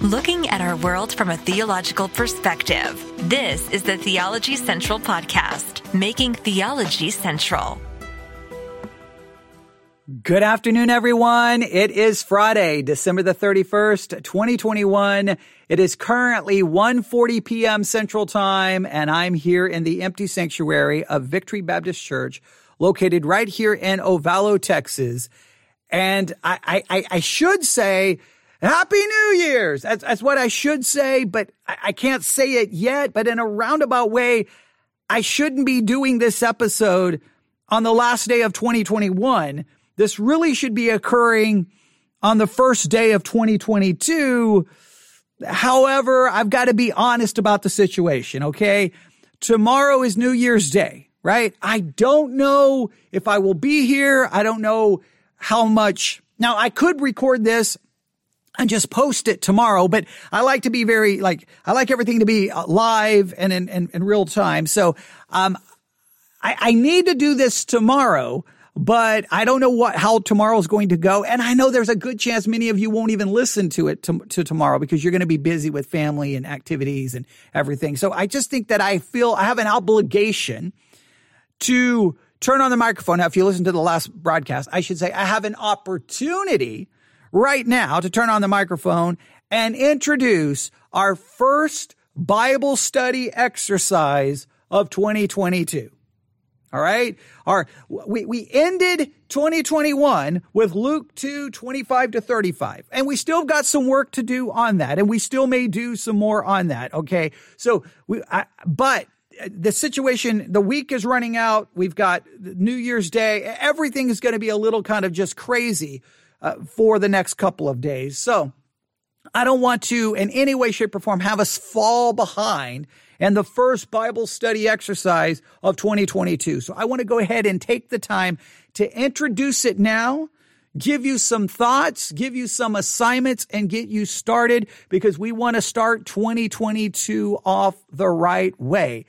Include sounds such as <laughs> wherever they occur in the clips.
looking at our world from a theological perspective. This is the Theology Central Podcast, making theology central. Good afternoon, everyone. It is Friday, December the 31st, 2021. It is currently 1.40 p.m. Central Time, and I'm here in the empty sanctuary of Victory Baptist Church, located right here in Ovalo, Texas. And I, I, I should say, Happy New Year's! That's, that's what I should say, but I, I can't say it yet. But in a roundabout way, I shouldn't be doing this episode on the last day of 2021 this really should be occurring on the first day of 2022. However, I've got to be honest about the situation. Okay. Tomorrow is New Year's Day, right? I don't know if I will be here. I don't know how much. Now I could record this and just post it tomorrow, but I like to be very like, I like everything to be uh, live and in, in, real time. So, um, I, I need to do this tomorrow but I don't know what how tomorrow's going to go. And I know there's a good chance many of you won't even listen to it to, to tomorrow because you're going to be busy with family and activities and everything. So I just think that I feel I have an obligation to turn on the microphone. Now, if you listen to the last broadcast, I should say I have an opportunity right now to turn on the microphone and introduce our first Bible study exercise of 2022. All right. Our, we, we ended 2021 with Luke 2, 25 to 35. And we still got some work to do on that. And we still may do some more on that. Okay. So we, I, but uh, the situation, the week is running out. We've got New Year's Day. Everything is going to be a little kind of just crazy uh, for the next couple of days. So I don't want to in any way, shape or form have us fall behind and the first Bible study exercise of 2022. So I want to go ahead and take the time to introduce it now, give you some thoughts, give you some assignments and get you started because we want to start 2022 off the right way.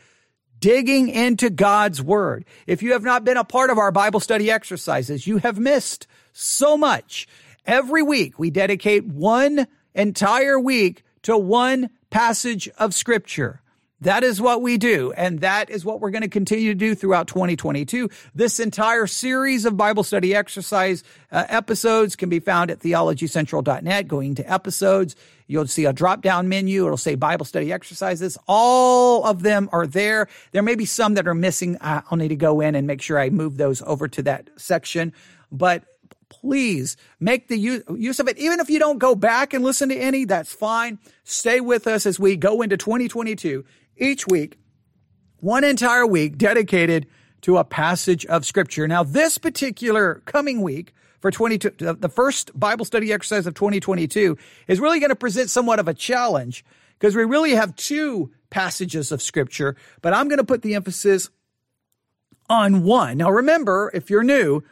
Digging into God's word. If you have not been a part of our Bible study exercises, you have missed so much. Every week we dedicate one entire week to one passage of scripture. That is what we do. And that is what we're going to continue to do throughout 2022. This entire series of Bible study exercise uh, episodes can be found at theologycentral.net. Going to episodes, you'll see a drop down menu. It'll say Bible study exercises. All of them are there. There may be some that are missing. I'll need to go in and make sure I move those over to that section. But please make the use of it. Even if you don't go back and listen to any, that's fine. Stay with us as we go into 2022 each week, one entire week dedicated to a passage of scripture. Now, this particular coming week for 22, the first Bible study exercise of 2022 is really going to present somewhat of a challenge because we really have two passages of scripture, but I'm going to put the emphasis on one. Now, remember, if you're new,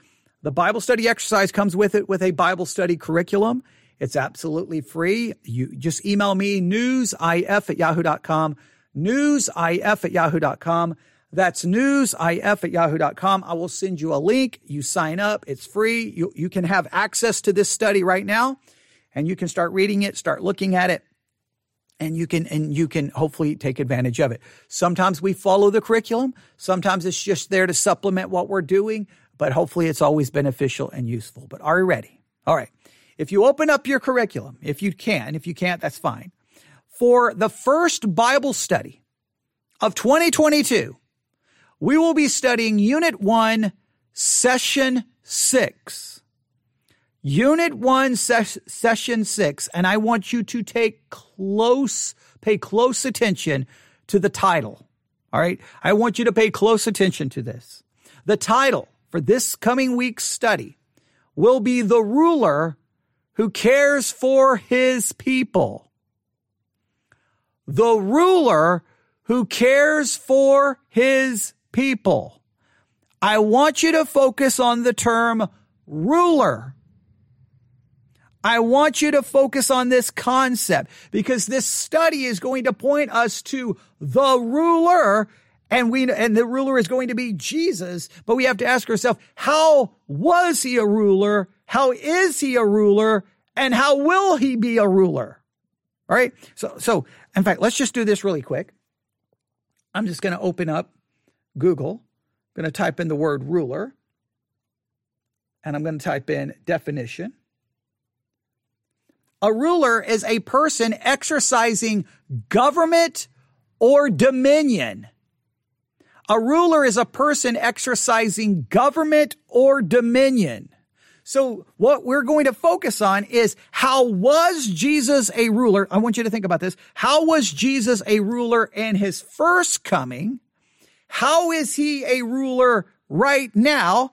the Bible study exercise comes with it with a Bible study curriculum. It's absolutely free. You just email me newsif at yahoo.com newsif at yahoo.com. That's newsif at yahoo.com. I will send you a link. You sign up. It's free. You, you can have access to this study right now and you can start reading it, start looking at it, and you can, and you can hopefully take advantage of it. Sometimes we follow the curriculum. Sometimes it's just there to supplement what we're doing, but hopefully it's always beneficial and useful. But are you ready? All right. If you open up your curriculum, if you can, if you can't, that's fine for the first Bible study of 2022, we will be studying Unit 1, Session 6. Unit 1, ses- Session 6, and I want you to take close, pay close attention to the title. All right? I want you to pay close attention to this. The title for this coming week's study will be The Ruler Who Cares for His People the ruler who cares for his people. I want you to focus on the term ruler. I want you to focus on this concept because this study is going to point us to the ruler and we, and the ruler is going to be Jesus. But we have to ask ourselves, how was he a ruler? How is he a ruler? And how will he be a ruler? All right. So, so in fact, let's just do this really quick. I'm just going to open up Google. I'm going to type in the word ruler and I'm going to type in definition. A ruler is a person exercising government or dominion. A ruler is a person exercising government or dominion. So what we're going to focus on is how was Jesus a ruler? I want you to think about this. How was Jesus a ruler in his first coming? How is he a ruler right now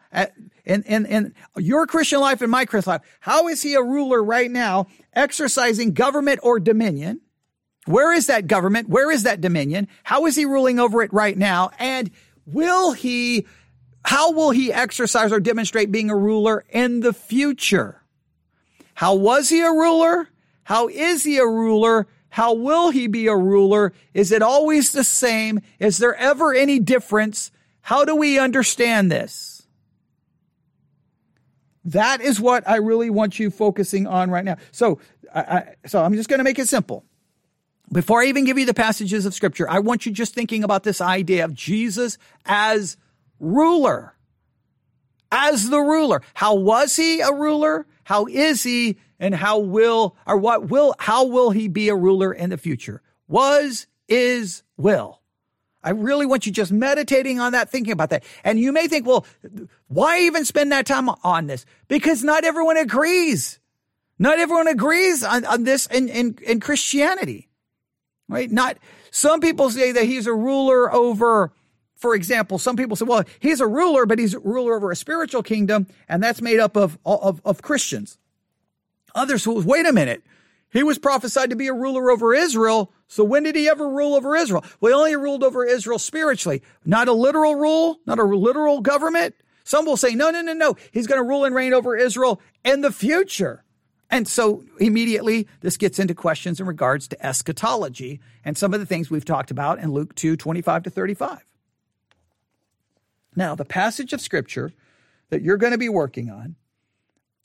in, in, in your Christian life and my Christian life? How is he a ruler right now exercising government or dominion? Where is that government? Where is that dominion? How is he ruling over it right now? And will he, how will he exercise or demonstrate being a ruler in the future? How was he a ruler? How is he a ruler? How will he be a ruler? Is it always the same? Is there ever any difference? How do we understand this? That is what I really want you focusing on right now. So, I, I, so I'm just going to make it simple. Before I even give you the passages of scripture, I want you just thinking about this idea of Jesus as ruler. As the ruler. How was he a ruler? How is he? And how will, or what will, how will he be a ruler in the future? Was, is, will. I really want you just meditating on that, thinking about that. And you may think, well, why even spend that time on this? Because not everyone agrees. Not everyone agrees on, on this in, in, in Christianity right? Not some people say that he's a ruler over, for example, some people say, well, he's a ruler, but he's a ruler over a spiritual kingdom, and that's made up of, of, of Christians. Others, will, wait a minute. He was prophesied to be a ruler over Israel. So when did he ever rule over Israel? Well, he only ruled over Israel spiritually, not a literal rule, not a literal government. Some will say, no, no, no, no. He's going to rule and reign over Israel in the future. And so immediately this gets into questions in regards to eschatology and some of the things we've talked about in Luke 2 25 to 35. Now, the passage of scripture that you're going to be working on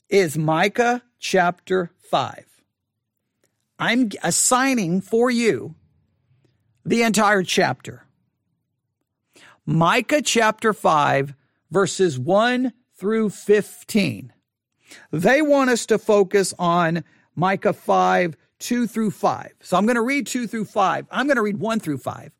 is Micah chapter 5. I'm assigning for you the entire chapter. Micah chapter 5, verses 1 through 15. They want us to focus on Micah 5, 2 through 5. So I'm going to read 2 through 5. I'm going to read 1 through 5.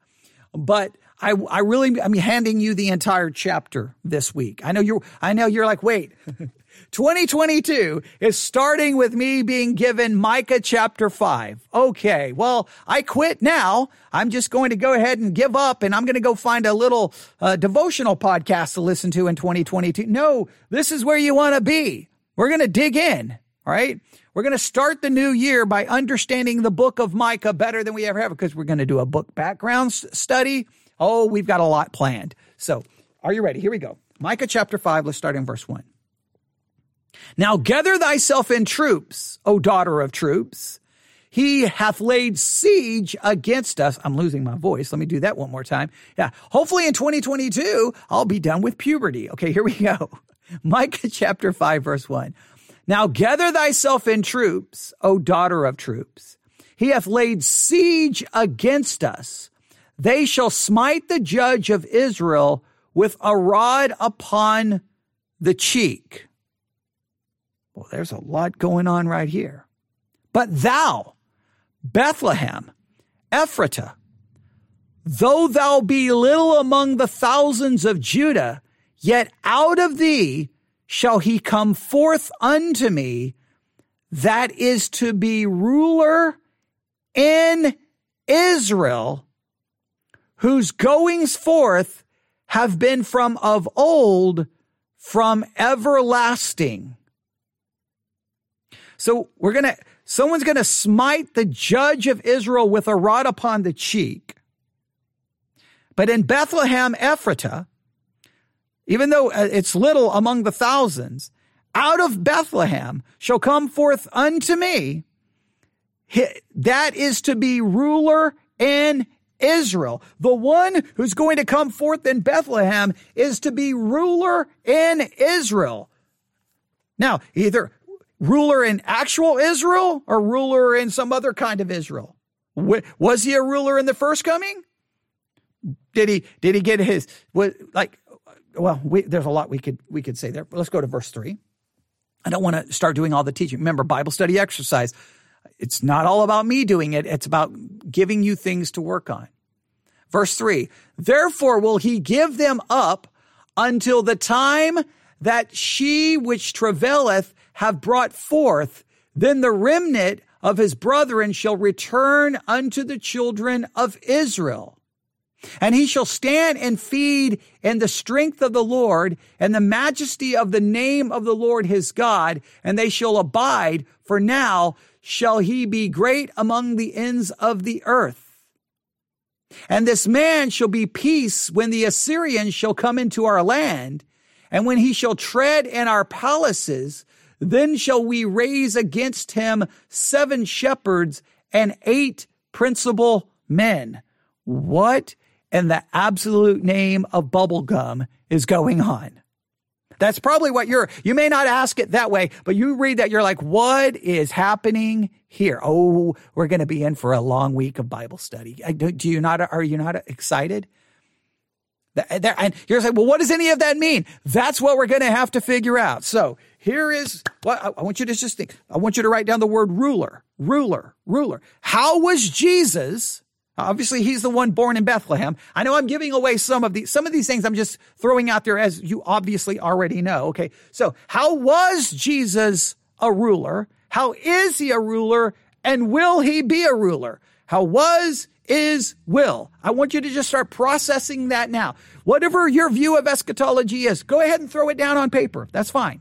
But I, I really, I'm handing you the entire chapter this week. I know you're, I know you're like, wait, <laughs> 2022 is starting with me being given Micah chapter 5. Okay, well, I quit now. I'm just going to go ahead and give up and I'm going to go find a little uh, devotional podcast to listen to in 2022. No, this is where you want to be. We're going to dig in, all right? We're going to start the new year by understanding the book of Micah better than we ever have because we're going to do a book background study. Oh, we've got a lot planned. So, are you ready? Here we go. Micah chapter 5, let's start in verse 1. Now gather thyself in troops, O daughter of troops. He hath laid siege against us. I'm losing my voice. Let me do that one more time. Yeah. Hopefully in 2022, I'll be done with puberty. Okay, here we go. <laughs> Micah chapter 5, verse 1. Now gather thyself in troops, O daughter of troops. He hath laid siege against us. They shall smite the judge of Israel with a rod upon the cheek. Well, there's a lot going on right here. But thou, Bethlehem, Ephratah, though thou be little among the thousands of Judah, Yet out of thee shall he come forth unto me that is to be ruler in Israel, whose goings forth have been from of old, from everlasting. So we're going to, someone's going to smite the judge of Israel with a rod upon the cheek. But in Bethlehem, Ephratah, even though uh, it's little among the thousands, out of Bethlehem shall come forth unto me. That is to be ruler in Israel. The one who's going to come forth in Bethlehem is to be ruler in Israel. Now, either ruler in actual Israel or ruler in some other kind of Israel? Was he a ruler in the first coming? Did he did he get his like well we, there's a lot we could we could say there. Let's go to verse 3. I don't want to start doing all the teaching. Remember Bible study exercise. It's not all about me doing it. It's about giving you things to work on. Verse 3. Therefore will he give them up until the time that she which travaileth have brought forth, then the remnant of his brethren shall return unto the children of Israel. And he shall stand and feed in the strength of the Lord and the majesty of the name of the Lord his God, and they shall abide, for now shall he be great among the ends of the earth. And this man shall be peace when the Assyrians shall come into our land, and when he shall tread in our palaces, then shall we raise against him seven shepherds and eight principal men. What in the absolute name of bubblegum is going on? That's probably what you're, you may not ask it that way, but you read that, you're like, what is happening here? Oh, we're going to be in for a long week of Bible study. Do you not, are you not excited? And you're like, well, what does any of that mean? That's what we're going to have to figure out. So here is what I want you to just think. I want you to write down the word ruler, ruler, ruler. How was Jesus? Obviously, he's the one born in Bethlehem. I know I'm giving away some of these, some of these things I'm just throwing out there as you obviously already know. Okay. So how was Jesus a ruler? How is he a ruler? And will he be a ruler? How was, is, will. I want you to just start processing that now. Whatever your view of eschatology is, go ahead and throw it down on paper. That's fine.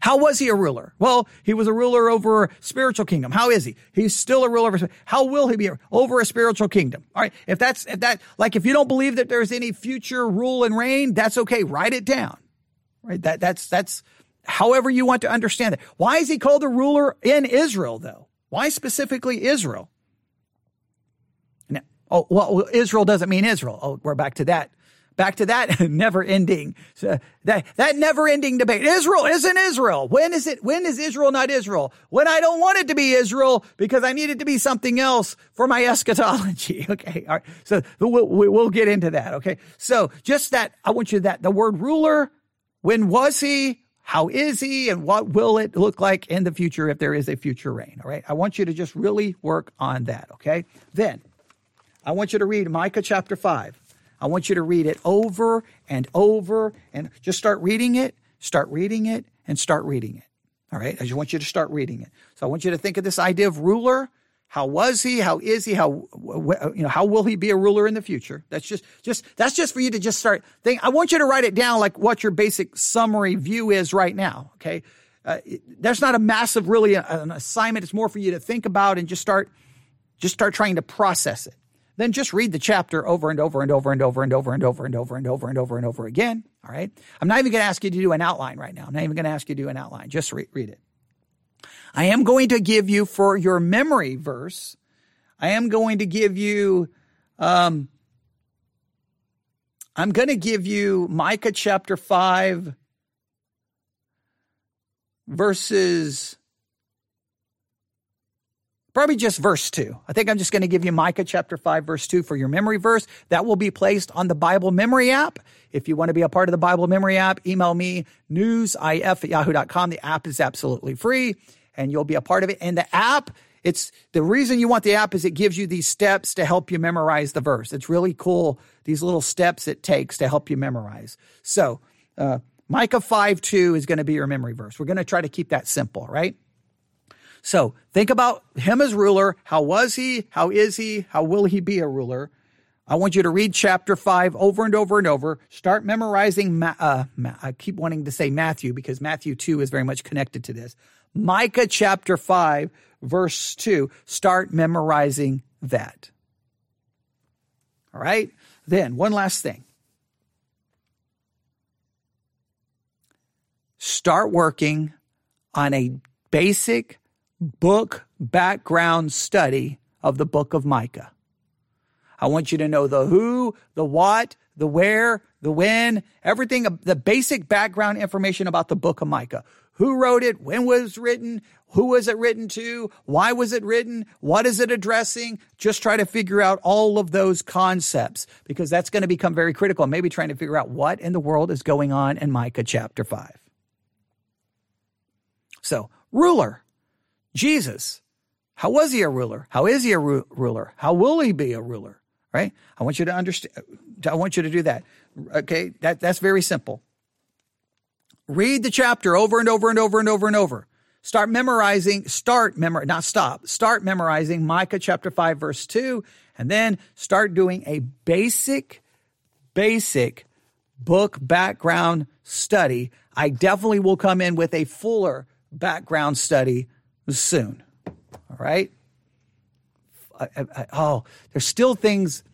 How was he a ruler? Well, he was a ruler over a spiritual kingdom. How is he? He's still a ruler over. How will he be over a spiritual kingdom? All right. If that's if that like if you don't believe that there's any future rule and reign, that's okay. Write it down. Right. That that's that's however you want to understand it. Why is he called a ruler in Israel though? Why specifically Israel? Now, oh well, Israel doesn't mean Israel. Oh, we're back to that back to that <laughs> never ending, uh, that, that never ending debate. Israel isn't Israel. When is it, when is Israel not Israel? When I don't want it to be Israel because I need it to be something else for my eschatology. <laughs> Okay. All right. So we'll, we'll get into that. Okay. So just that, I want you that the word ruler, when was he? How is he? And what will it look like in the future if there is a future reign? All right. I want you to just really work on that. Okay. Then I want you to read Micah chapter five. I want you to read it over and over and just start reading it, start reading it, and start reading it. All right. I just want you to start reading it. So I want you to think of this idea of ruler. How was he? How is he? How you know? How will he be a ruler in the future? That's just just that's just for you to just start think. I want you to write it down like what your basic summary view is right now. Okay, uh, there's not a massive really an assignment. It's more for you to think about and just start just start trying to process it then just read the chapter over and over and over and over and over and over and over and over and over and over again. All right. I'm not even going to ask you to do an outline right now. I'm not even going to ask you to do an outline. Just read, it. I am going to give you for your memory verse. I am going to give you, um, I'm going to give you Micah chapter 5, verses Probably just verse 2. I think I'm just going to give you Micah chapter 5, verse 2 for your memory verse. That will be placed on the Bible Memory app. If you want to be a part of the Bible Memory app, email me newsif at yahoo.com. The app is absolutely free and you'll be a part of it. And the app, it's the reason you want the app is it gives you these steps to help you memorize the verse. It's really cool, these little steps it takes to help you memorize. So, uh, Micah 5 2 is going to be your memory verse. We're going to try to keep that simple, right? So think about him as ruler. How was he? How is he? How will he be a ruler? I want you to read chapter five over and over and over. Start memorizing. Uh, I keep wanting to say Matthew because Matthew 2 is very much connected to this. Micah chapter 5, verse 2. Start memorizing that. All right. Then, one last thing. Start working on a basic book background study of the book of Micah. I want you to know the who, the what, the where, the when, everything, the basic background information about the book of Micah. who wrote it, when was written, who was it written to, why was it written, what is it addressing. Just try to figure out all of those concepts because that's going to become very critical. Maybe trying to figure out what in the world is going on in Micah chapter 5. So, ruler, Jesus. How was he a ruler? How is he a ru- ruler? How will he be a ruler? Right? I want you to understand. I want you to do that. Okay, that that's very simple. Read the chapter over and over and over and over and over. Start memorizing, start memor not stop, start memorizing Micah chapter 5 verse 2 and then start doing a basic basic book background study. I definitely will come in with a fuller background study soon. All right? I, I, oh, there's still things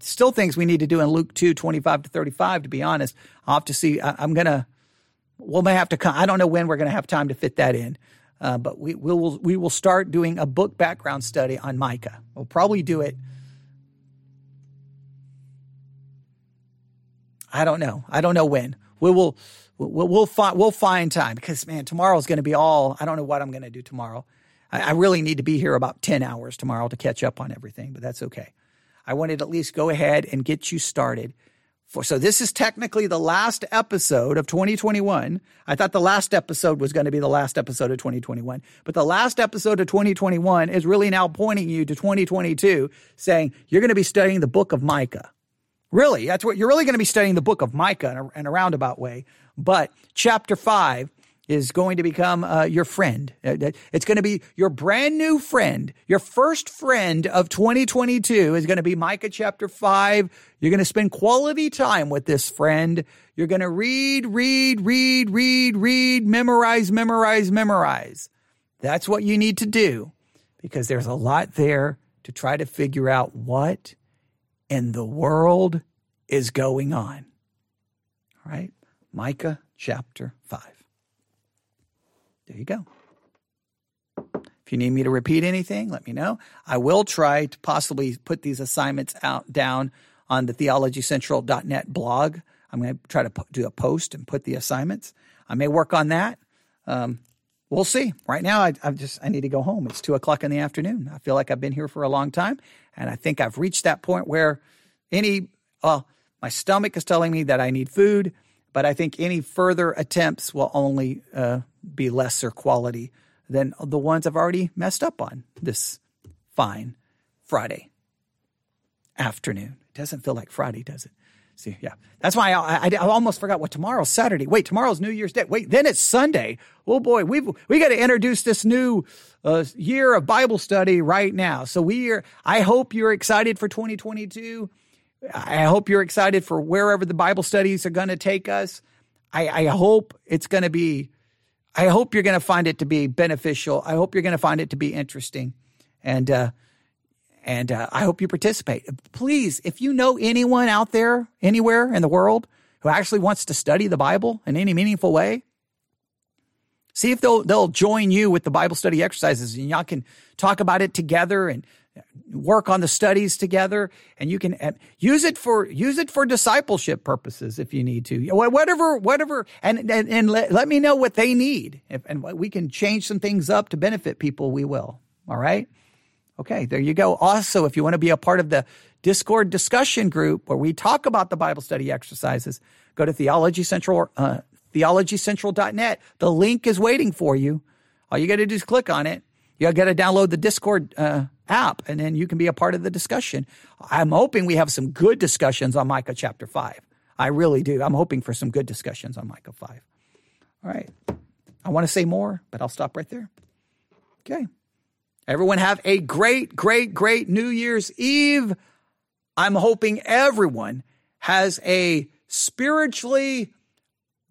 still things we need to do in Luke 2, 25 to 35, to be honest. I'll have to see. I, am going to, we'll may have to come. I don't know when we're going to have time to fit that in. Uh, but we will we will start doing a book background study on Micah. We'll probably do it. I don't know. I don't know when. We will we'll we'll, find we'll find time because man, tomorrow's going to be all. I don't know what I'm going to do tomorrow. I, I really need to be here about ten hours tomorrow to catch up on everything, but that's okay. I wanted to at least go ahead and get you started. For, so this is technically the last episode of 2021. I thought the last episode was going to be the last episode of 2021, but the last episode of 2021 is really now pointing you to 2022 saying you're going to be studying the book of Micah. Really, that's what you're really going to be studying the book of Micah in a, in a roundabout way. But chapter five is going to become uh, your friend. Uh, it's going to be your brand new friend. Your first friend of 2022 is going to be Micah chapter 5. You're going to spend quality time with this friend. You're going to read, read, read, read, read, memorize, memorize, memorize. That's what you need to do because there's a lot there to try to figure out what in the world is going on. All right? Micah chapter 5. There you go. If you need me to repeat anything, let me know. I will try to possibly put these assignments out down on the theologycentral.net blog. I'm going to try to do a post and put the assignments. I may work on that. Um, we'll see. Right now, I, am just I need to go home. It's two o'clock in the afternoon. I feel like I've been here for a long time, and I think I've reached that point where any well, my stomach is telling me that I need food, but I think any further attempts will only uh, be lesser quality than the ones I've already messed up on this fine Friday afternoon. It doesn't feel like Friday, does it? See, yeah, that's why I, I, I, almost forgot what tomorrow's Saturday. Wait, tomorrow's New Year's Day. Wait, then it's Sunday. Oh boy, we've we got to introduce this new uh, year of Bible study right now. So we are. I hope you're excited for 2022. I hope you're excited for wherever the Bible studies are going to take us. I, I hope it's going to be I hope you're going to find it to be beneficial. I hope you're going to find it to be interesting. And, uh, and uh, I hope you participate. Please, if you know anyone out there, anywhere in the world, who actually wants to study the Bible in any meaningful way, see if they'll they'll join you with the Bible study exercises, and y'all can talk about it together and work on the studies together and you can use it for use it for discipleship purposes if you need to. Whatever whatever and and, and let, let me know what they need. If, and we can change some things up to benefit people we will. All right? Okay there you go. Also if you want to be a part of the discord discussion group where we talk about the bible study exercises go to theology central uh, theologycentral.net the link is waiting for you. All you got to do is click on it. You got to download the discord uh, app, and then you can be a part of the discussion. I'm hoping we have some good discussions on Micah chapter 5. I really do. I'm hoping for some good discussions on Micah 5. All right. I want to say more, but I'll stop right there. Okay. Everyone have a great, great, great New Year's Eve. I'm hoping everyone has a spiritually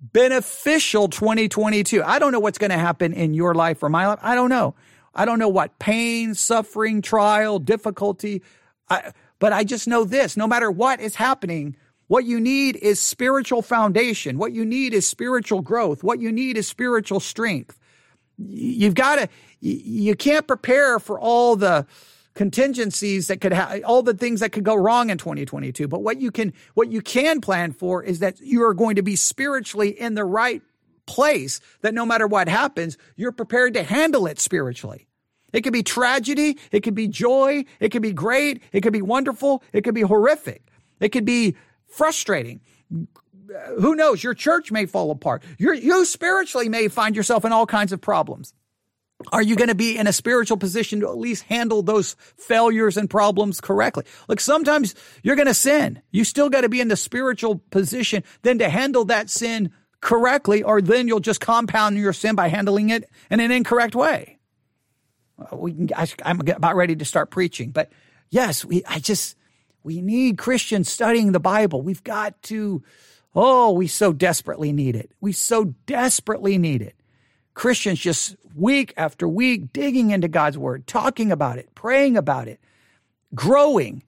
beneficial 2022. I don't know what's going to happen in your life or my life. I don't know. I don't know what pain, suffering, trial, difficulty. I, but I just know this no matter what is happening, what you need is spiritual foundation. What you need is spiritual growth. What you need is spiritual strength. You've got to, you can't prepare for all the contingencies that could have all the things that could go wrong in 2022 but what you can what you can plan for is that you are going to be spiritually in the right place that no matter what happens, you're prepared to handle it spiritually. It could be tragedy. It could be joy. It could be great. It could be wonderful. It could be horrific. It could be frustrating. Uh, who knows? Your church may fall apart. You're, you spiritually may find yourself in all kinds of problems. Are you going to be in a spiritual position to at least handle those failures and problems correctly? Look, sometimes you're going to sin. You still got to be in the spiritual position then to handle that sin correctly, or then you'll just compound your sin by handling it in an incorrect way. Uh, we can, I, I'm about ready to start preaching, but yes, we, I just, we need Christians studying the Bible. We've got to, oh, we so desperately need it. We so desperately need it. Christians just week after week digging into God's word, talking about it, praying about it, growing.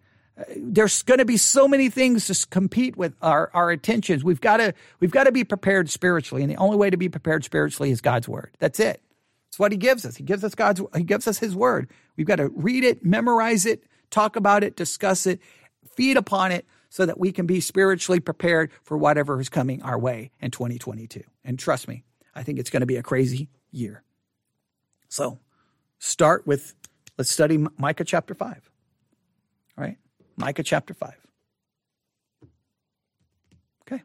There's going to be so many things to compete with our, our attentions. We've got to we've got to be prepared spiritually, and the only way to be prepared spiritually is God's word. That's it. It's what He gives us. He gives us God's He gives us His word. We've got to read it, memorize it, talk about it, discuss it, feed upon it, so that we can be spiritually prepared for whatever is coming our way in 2022. And trust me, I think it's going to be a crazy year. So start with, let's study Micah chapter 5. All right? Micah chapter 5. Okay.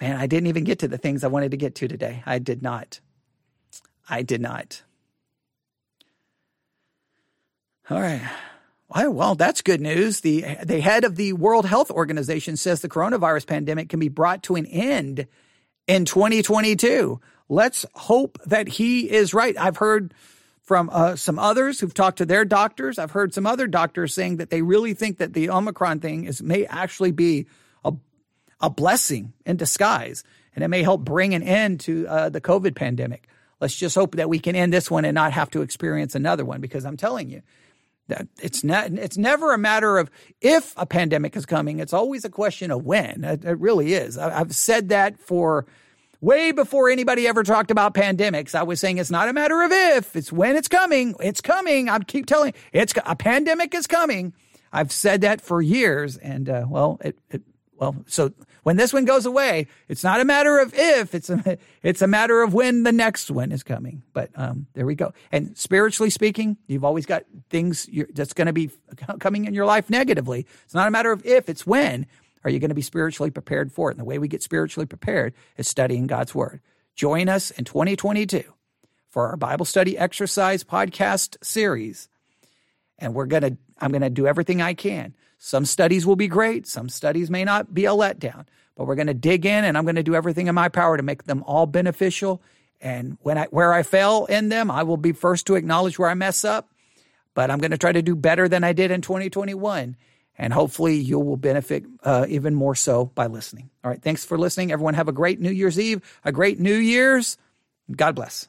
Man, I didn't even get to the things I wanted to get to today. I did not. I did not. All right. Well, that's good news. The, the head of the World Health Organization says the coronavirus pandemic can be brought to an end in 2022. Let's hope that he is right. I've heard from uh, some others who've talked to their doctors. I've heard some other doctors saying that they really think that the Omicron thing is may actually be a, a blessing in disguise, and it may help bring an end to uh, the COVID pandemic. Let's just hope that we can end this one and not have to experience another one. Because I'm telling you, that it's not. It's never a matter of if a pandemic is coming. It's always a question of when. It, it really is. I, I've said that for Way before anybody ever talked about pandemics, I was saying it's not a matter of if, it's when it's coming. It's coming. I keep telling it's a pandemic is coming. I've said that for years, and uh, well, it, it well, so when this one goes away, it's not a matter of if, it's a, <laughs> it's a matter of when the next one is coming. But um, there we go. And spiritually speaking, you've always got things that's going to be coming in your life negatively. It's not a matter of if, it's when. Are you going to be spiritually prepared for it? And the way we get spiritually prepared is studying God's Word. Join us in 2022 for our Bible study exercise podcast series. And we're going to, I'm going to do everything I can. Some studies will be great. Some studies may not be a letdown, but we're going to dig in and I'm going to do everything in my power to make them all beneficial. And when I, where I fail in them, I will be first to acknowledge where I mess up, but I'm going to try to do better than I did in 2021 and hopefully you will benefit uh, even more so by listening. All right. Thanks for listening. Everyone have a great New Year's Eve, a great New Year's. God bless.